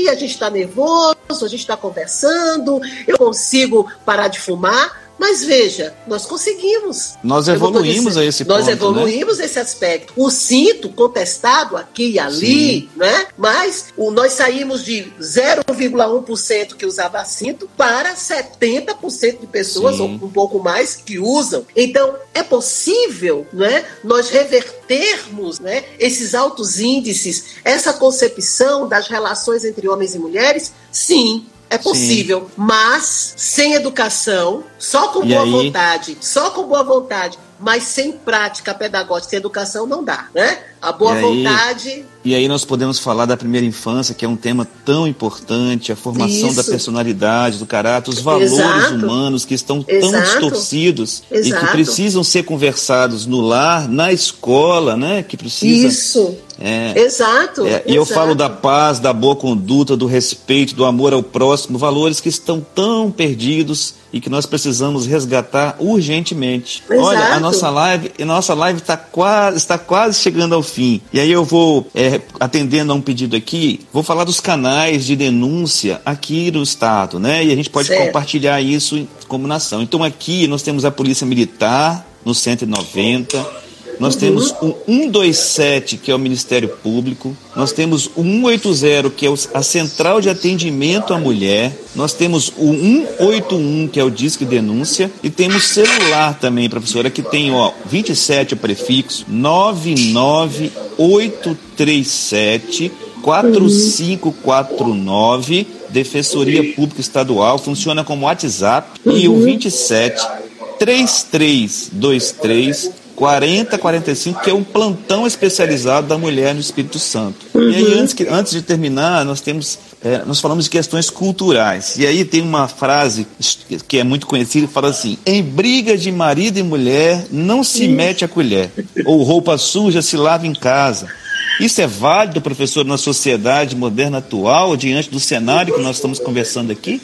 A gente está nervoso, a gente está conversando, eu consigo parar de fumar, Mas veja, nós conseguimos. Nós evoluímos a esse ponto. Nós né? evoluímos né? esse aspecto. O cinto contestado aqui e ali, Sim. né? Mas o, nós saímos de 0,1% que usava cinto para 70% de pessoas, Sim. ou um pouco mais, que usam. Então, é possível né, nós revertermos né, esses altos índices, essa concepção das relações entre homens e mulheres? Sim, é possível, Sim. mas sem educação, só com e boa aí? vontade, só com boa vontade, mas sem prática pedagógica, sem educação não dá, né? A boa e aí, vontade. E aí nós podemos falar da primeira infância, que é um tema tão importante, a formação Isso. da personalidade, do caráter, os valores Exato. humanos que estão Exato. tão distorcidos Exato. e que precisam ser conversados no lar, na escola, né? Que precisa. Isso. É, exato. É, e eu falo da paz, da boa conduta, do respeito, do amor ao próximo, valores que estão tão perdidos e que nós precisamos resgatar urgentemente. Exato. Olha, a nossa live, a nossa live tá quase, está quase chegando ao fim. E aí eu vou, é, atendendo a um pedido aqui, vou falar dos canais de denúncia aqui no estado, né? E a gente pode certo. compartilhar isso como nação. Então aqui nós temos a Polícia Militar no 190, nós temos o 127, que é o Ministério Público. Nós temos o 180, que é a Central de Atendimento à Mulher. Nós temos o 181, que é o Disque Denúncia. E temos celular também, professora, que tem ó, 27 o prefixo, 99837 4549, Defensoria Pública Estadual, funciona como WhatsApp. E o 27 3323 4045, que é um plantão especializado da mulher no Espírito Santo. Uhum. E aí, antes, que, antes de terminar, nós temos. É, nós falamos de questões culturais. E aí tem uma frase que é muito conhecida que fala assim: em briga de marido e mulher, não se mete a colher. Ou roupa suja se lava em casa. Isso é válido, professor, na sociedade moderna atual, diante do cenário que nós estamos conversando aqui?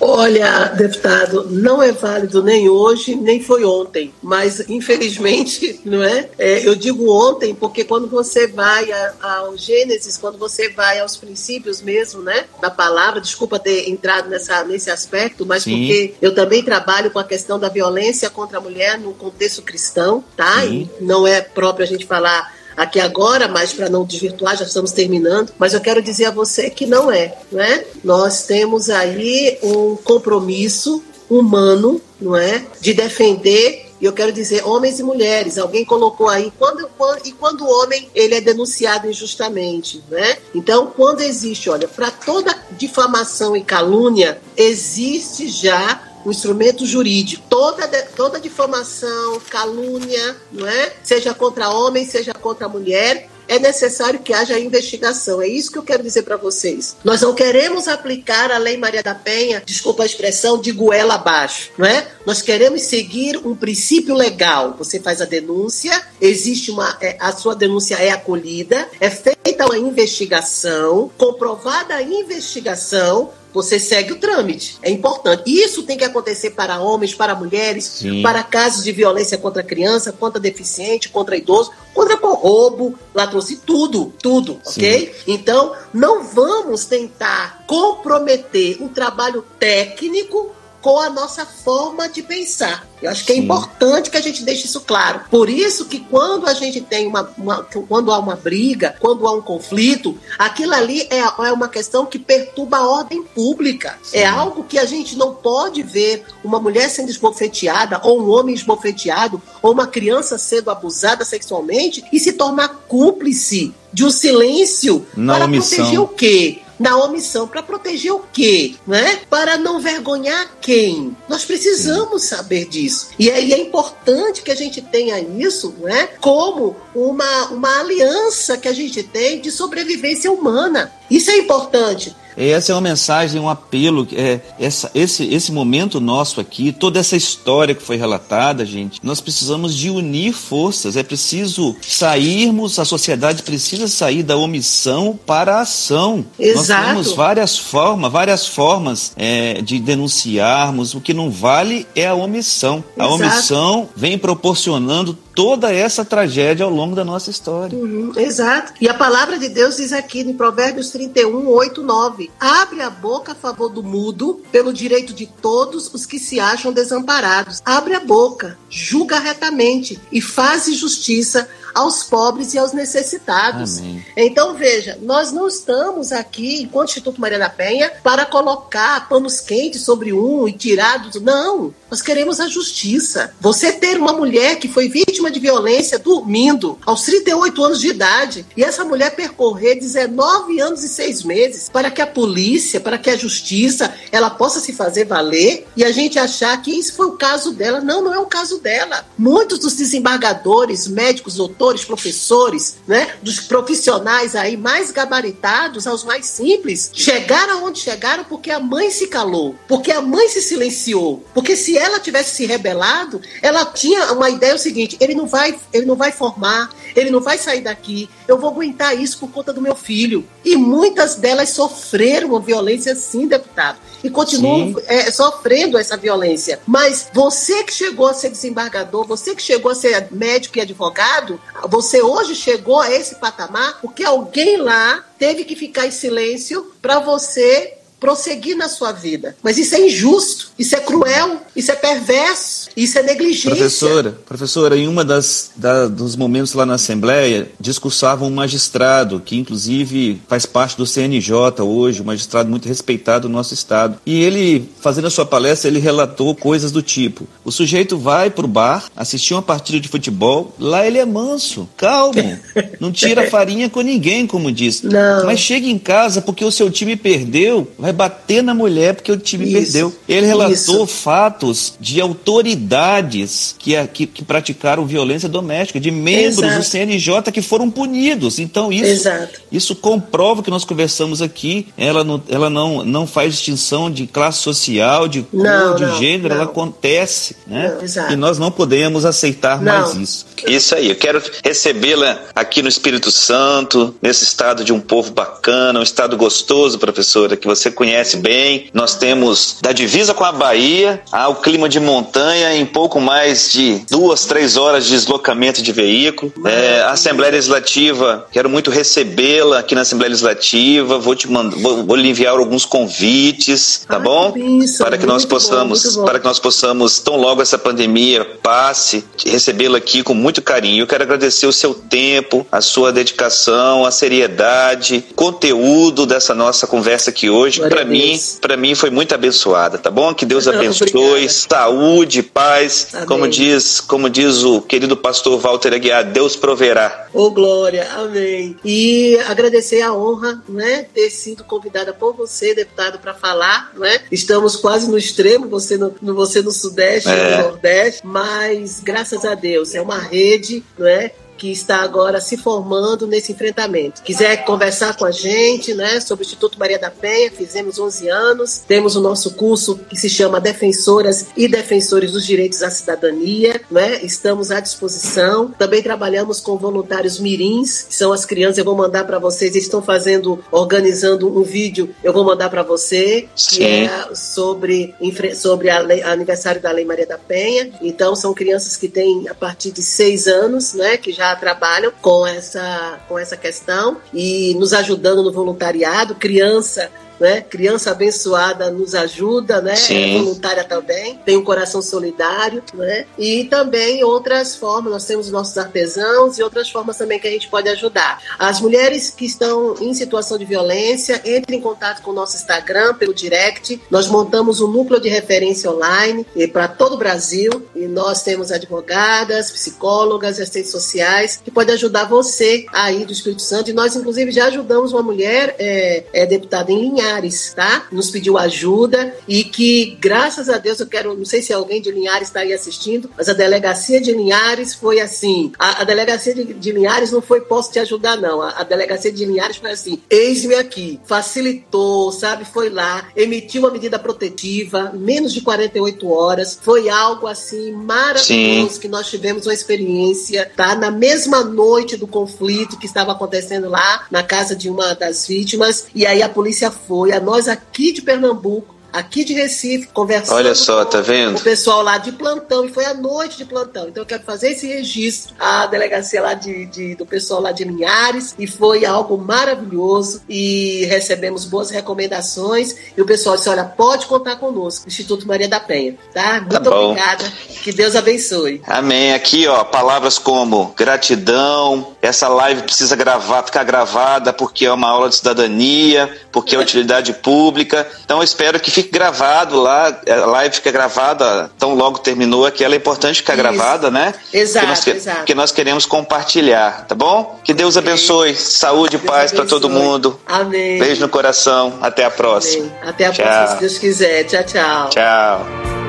Olha, deputado, não é válido nem hoje, nem foi ontem, mas infelizmente, não é? é eu digo ontem porque quando você vai ao Gênesis, quando você vai aos princípios mesmo, né, da palavra, desculpa ter entrado nessa, nesse aspecto, mas Sim. porque eu também trabalho com a questão da violência contra a mulher no contexto cristão, tá? Sim. E não é próprio a gente falar aqui agora, mas para não desvirtuar, já estamos terminando. Mas eu quero dizer a você que não é, né? Nós temos aí um compromisso humano, não é, de defender e eu quero dizer homens e mulheres. Alguém colocou aí quando, quando, e quando o homem ele é denunciado injustamente, né? Então, quando existe, olha, para toda difamação e calúnia existe já o instrumento jurídico. Toda, toda difamação, calúnia, não é? seja contra homem, seja contra mulher, é necessário que haja investigação. É isso que eu quero dizer para vocês. Nós não queremos aplicar a Lei Maria da Penha, desculpa a expressão, de goela abaixo, não é? Nós queremos seguir um princípio legal. Você faz a denúncia, existe uma, é, a sua denúncia é acolhida, é feita uma investigação, comprovada a investigação, você segue o trâmite. É importante. Isso tem que acontecer para homens, para mulheres, Sim. para casos de violência contra criança, contra deficiente, contra idoso, contra roubo, latrocínio, tudo, tudo, Sim. ok? Então, não vamos tentar comprometer um trabalho técnico com a nossa forma de pensar. Eu acho que é Sim. importante que a gente deixe isso claro. Por isso que quando a gente tem uma, uma, quando há uma briga, quando há um conflito, aquilo ali é, é uma questão que perturba a ordem pública. Sim. É algo que a gente não pode ver uma mulher sendo esbofeteada, ou um homem esbofeteado, ou uma criança sendo abusada sexualmente e se tornar cúmplice de um silêncio Na para omissão. proteger o quê? Na omissão. Para proteger o quê? Né? Para não vergonhar quem? Nós precisamos Sim. saber disso. E aí é importante que a gente tenha isso né? como uma, uma aliança que a gente tem de sobrevivência humana. Isso é importante. Essa é uma mensagem, um apelo. É, essa, esse, esse momento nosso aqui, toda essa história que foi relatada, gente, nós precisamos de unir forças. É preciso sairmos, a sociedade precisa sair da omissão para a ação. Exato. Nós temos várias formas, várias formas é, de denunciarmos. O que não vale é a omissão. Exato. A omissão vem proporcionando toda essa tragédia ao longo da nossa história. Uhum, exato. E a palavra de Deus diz aqui em Provérbios 31, 8, 9: Abre a boca a favor do mudo, pelo direito de todos os que se acham desamparados. Abre a boca, julga retamente e faz justiça aos pobres e aos necessitados. Amém. Então, veja, nós não estamos aqui, enquanto Instituto Maria da Penha, para colocar panos quentes sobre um e tirar dos. Não! Nós queremos a justiça. Você ter uma mulher que foi vítima de violência dormindo aos 38 anos de idade e essa mulher percorrer 19 anos e 6 meses para que a polícia, para que a justiça, ela possa se fazer valer e a gente achar que isso foi o caso dela. Não, não é o caso dela. Muitos dos desembargadores, médicos, doutores, professores, né, dos profissionais aí mais gabaritados aos mais simples, chegaram onde chegaram porque a mãe se calou, porque a mãe se silenciou, porque se ela tivesse se rebelado, ela tinha uma ideia o seguinte: ele não vai, ele não vai formar, ele não vai sair daqui, eu vou aguentar isso por conta do meu filho. E muitas delas sofreram violência sim, deputado, e continuam é, sofrendo essa violência. Mas você que chegou a ser desembargador, você que chegou a ser médico e advogado, você hoje chegou a esse patamar porque alguém lá teve que ficar em silêncio para você prosseguir na sua vida. Mas isso é injusto, isso é cruel, isso é perverso, isso é negligência. Professora, professora, em uma das da, dos momentos lá na Assembleia, discursava um magistrado que inclusive faz parte do CNJ hoje, um magistrado muito respeitado no nosso estado. E ele, fazendo a sua palestra, ele relatou coisas do tipo: o sujeito vai pro bar, assistir uma partida de futebol, lá ele é manso, calmo, não tira farinha com ninguém, como diz. Não. Mas chega em casa porque o seu time perdeu, vai vai bater na mulher porque o time isso, perdeu. Ele relatou isso. fatos de autoridades que, que, que, praticaram violência doméstica, de membros Exato. do CNJ que foram punidos. Então, isso, isso comprova que nós conversamos aqui. Ela não, ela não, não faz distinção de classe social, de cor, não, de não, gênero, não. ela acontece. Né? e nós não podemos aceitar mais isso. Isso aí, eu quero recebê-la aqui no Espírito Santo, nesse estado de um povo bacana, um estado gostoso, professora, que você conhece bem. Nós temos da divisa com a Bahia ao clima de montanha em pouco mais de duas, três horas de deslocamento de veículo. É, a Assembleia Legislativa, quero muito recebê-la aqui na Assembleia Legislativa. Vou te mandar, vou, vou lhe enviar alguns convites, tá Ai, bom? Isso, para que nós possamos, bom, para que nós possamos tão logo essa pandemia passe, recebê-la aqui com muito carinho. Eu quero agradecer o seu tempo, a sua dedicação, a seriedade, conteúdo dessa nossa conversa aqui hoje para mim, para mim foi muito abençoada, tá bom? Que Deus abençoe, saúde, paz, Amém. como diz, como diz o querido pastor Walter Aguiar, Deus proverá. Ô oh, glória, amém. E agradecer a honra, né, ter sido convidada por você, deputado, para falar, né? Estamos quase no extremo, você no, você no sudeste, é. no nordeste, mas graças a Deus é uma rede, né? Que está agora se formando nesse enfrentamento. Quiser conversar com a gente, né, sobre o Instituto Maria da Penha, fizemos 11 anos, temos o nosso curso que se chama Defensoras e Defensores dos Direitos à Cidadania, né? Estamos à disposição. Também trabalhamos com voluntários mirins, que são as crianças, eu vou mandar para vocês, eles estão fazendo, organizando um vídeo, eu vou mandar para você, Sim. que é sobre sobre a lei, aniversário da Lei Maria da Penha. Então são crianças que têm a partir de seis anos, né, que já trabalham com essa, com essa questão e nos ajudando no voluntariado. Criança né? Criança abençoada nos ajuda, né? Sim. É voluntária também, tem um coração solidário, né? E também outras formas, nós temos nossos artesãos e outras formas também que a gente pode ajudar. As mulheres que estão em situação de violência, entrem em contato com o nosso Instagram pelo direct. Nós montamos um núcleo de referência online para todo o Brasil e nós temos advogadas, psicólogas, assistentes sociais que podem ajudar você aí do Espírito Santo. E nós, inclusive, já ajudamos uma mulher é, é deputada em linha Linhares, tá? Nos pediu ajuda e que, graças a Deus, eu quero, não sei se alguém de Linhares está aí assistindo, mas a delegacia de Linhares foi assim. A, a delegacia de, de, Linhares não foi posso te ajudar, não. A, a delegacia de Linhares foi assim: eis-me aqui, facilitou, sabe? Foi lá, emitiu uma medida protetiva, menos de 48 horas. Foi algo assim maravilhoso Sim. que nós tivemos uma experiência, tá? Na mesma noite do conflito que estava acontecendo lá na casa de uma das vítimas, e aí a polícia foi foi a nós aqui de Pernambuco aqui de Recife, conversando Olha só, tá vendo? o pessoal lá de plantão, e foi a noite de plantão. Então eu quero fazer esse registro, a delegacia lá de, de do pessoal lá de Linhares, e foi algo maravilhoso, e recebemos boas recomendações, e o pessoal disse, olha, pode contar conosco, Instituto Maria da Penha, tá? Muito Tá obrigada, que Deus abençoe. Amém. Aqui, ó, palavras como gratidão. Essa live precisa gravar, ficar gravada porque é uma aula de cidadania, porque é utilidade pública. Então eu espero que fique gravado lá, a live fica gravada, tão logo terminou aqui, ela é importante ficar Isso. gravada, né? Exato, porque nós, que- exato. porque nós queremos compartilhar, tá bom? Que Deus Ok. abençoe, saúde e paz para todo mundo. Amém. Beijo no coração, até a próxima. Amém. Até a Tchau. próxima, se Deus quiser. Tchau, tchau. Tchau.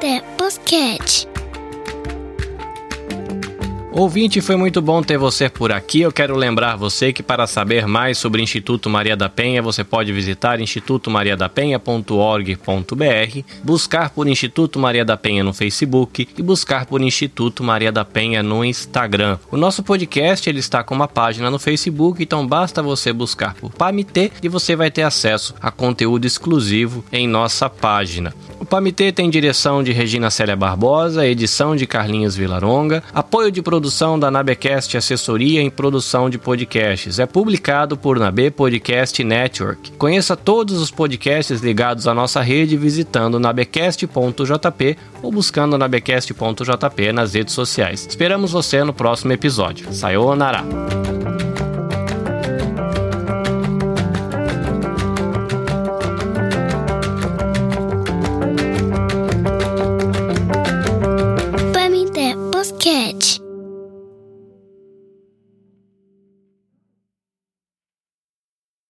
Pamité Podcast. Ouvinte, foi muito bom ter você por aqui. Eu quero lembrar você que para saber mais sobre o Instituto Maria da Penha, você pode visitar institutomariadapenha.org.br, buscar por Instituto Maria da Penha no Facebook e buscar por Instituto Maria da Penha no Instagram. O nosso podcast ele está com uma página no Facebook, então basta você buscar por PAMITê e você vai ter acesso a conteúdo exclusivo em nossa página. O PAMITê tem direção de Regina Célia Barbosa, edição de Carlinhos Vilaronga, apoio de produção da Nabecast Assessoria em Produção de Podcasts. É publicado por Nabe Podcast Network. Conheça todos os podcasts ligados à nossa rede visitando nabecast.jp ou buscando nabecast.jp nas redes sociais. Esperamos você no próximo episódio. Sayonara!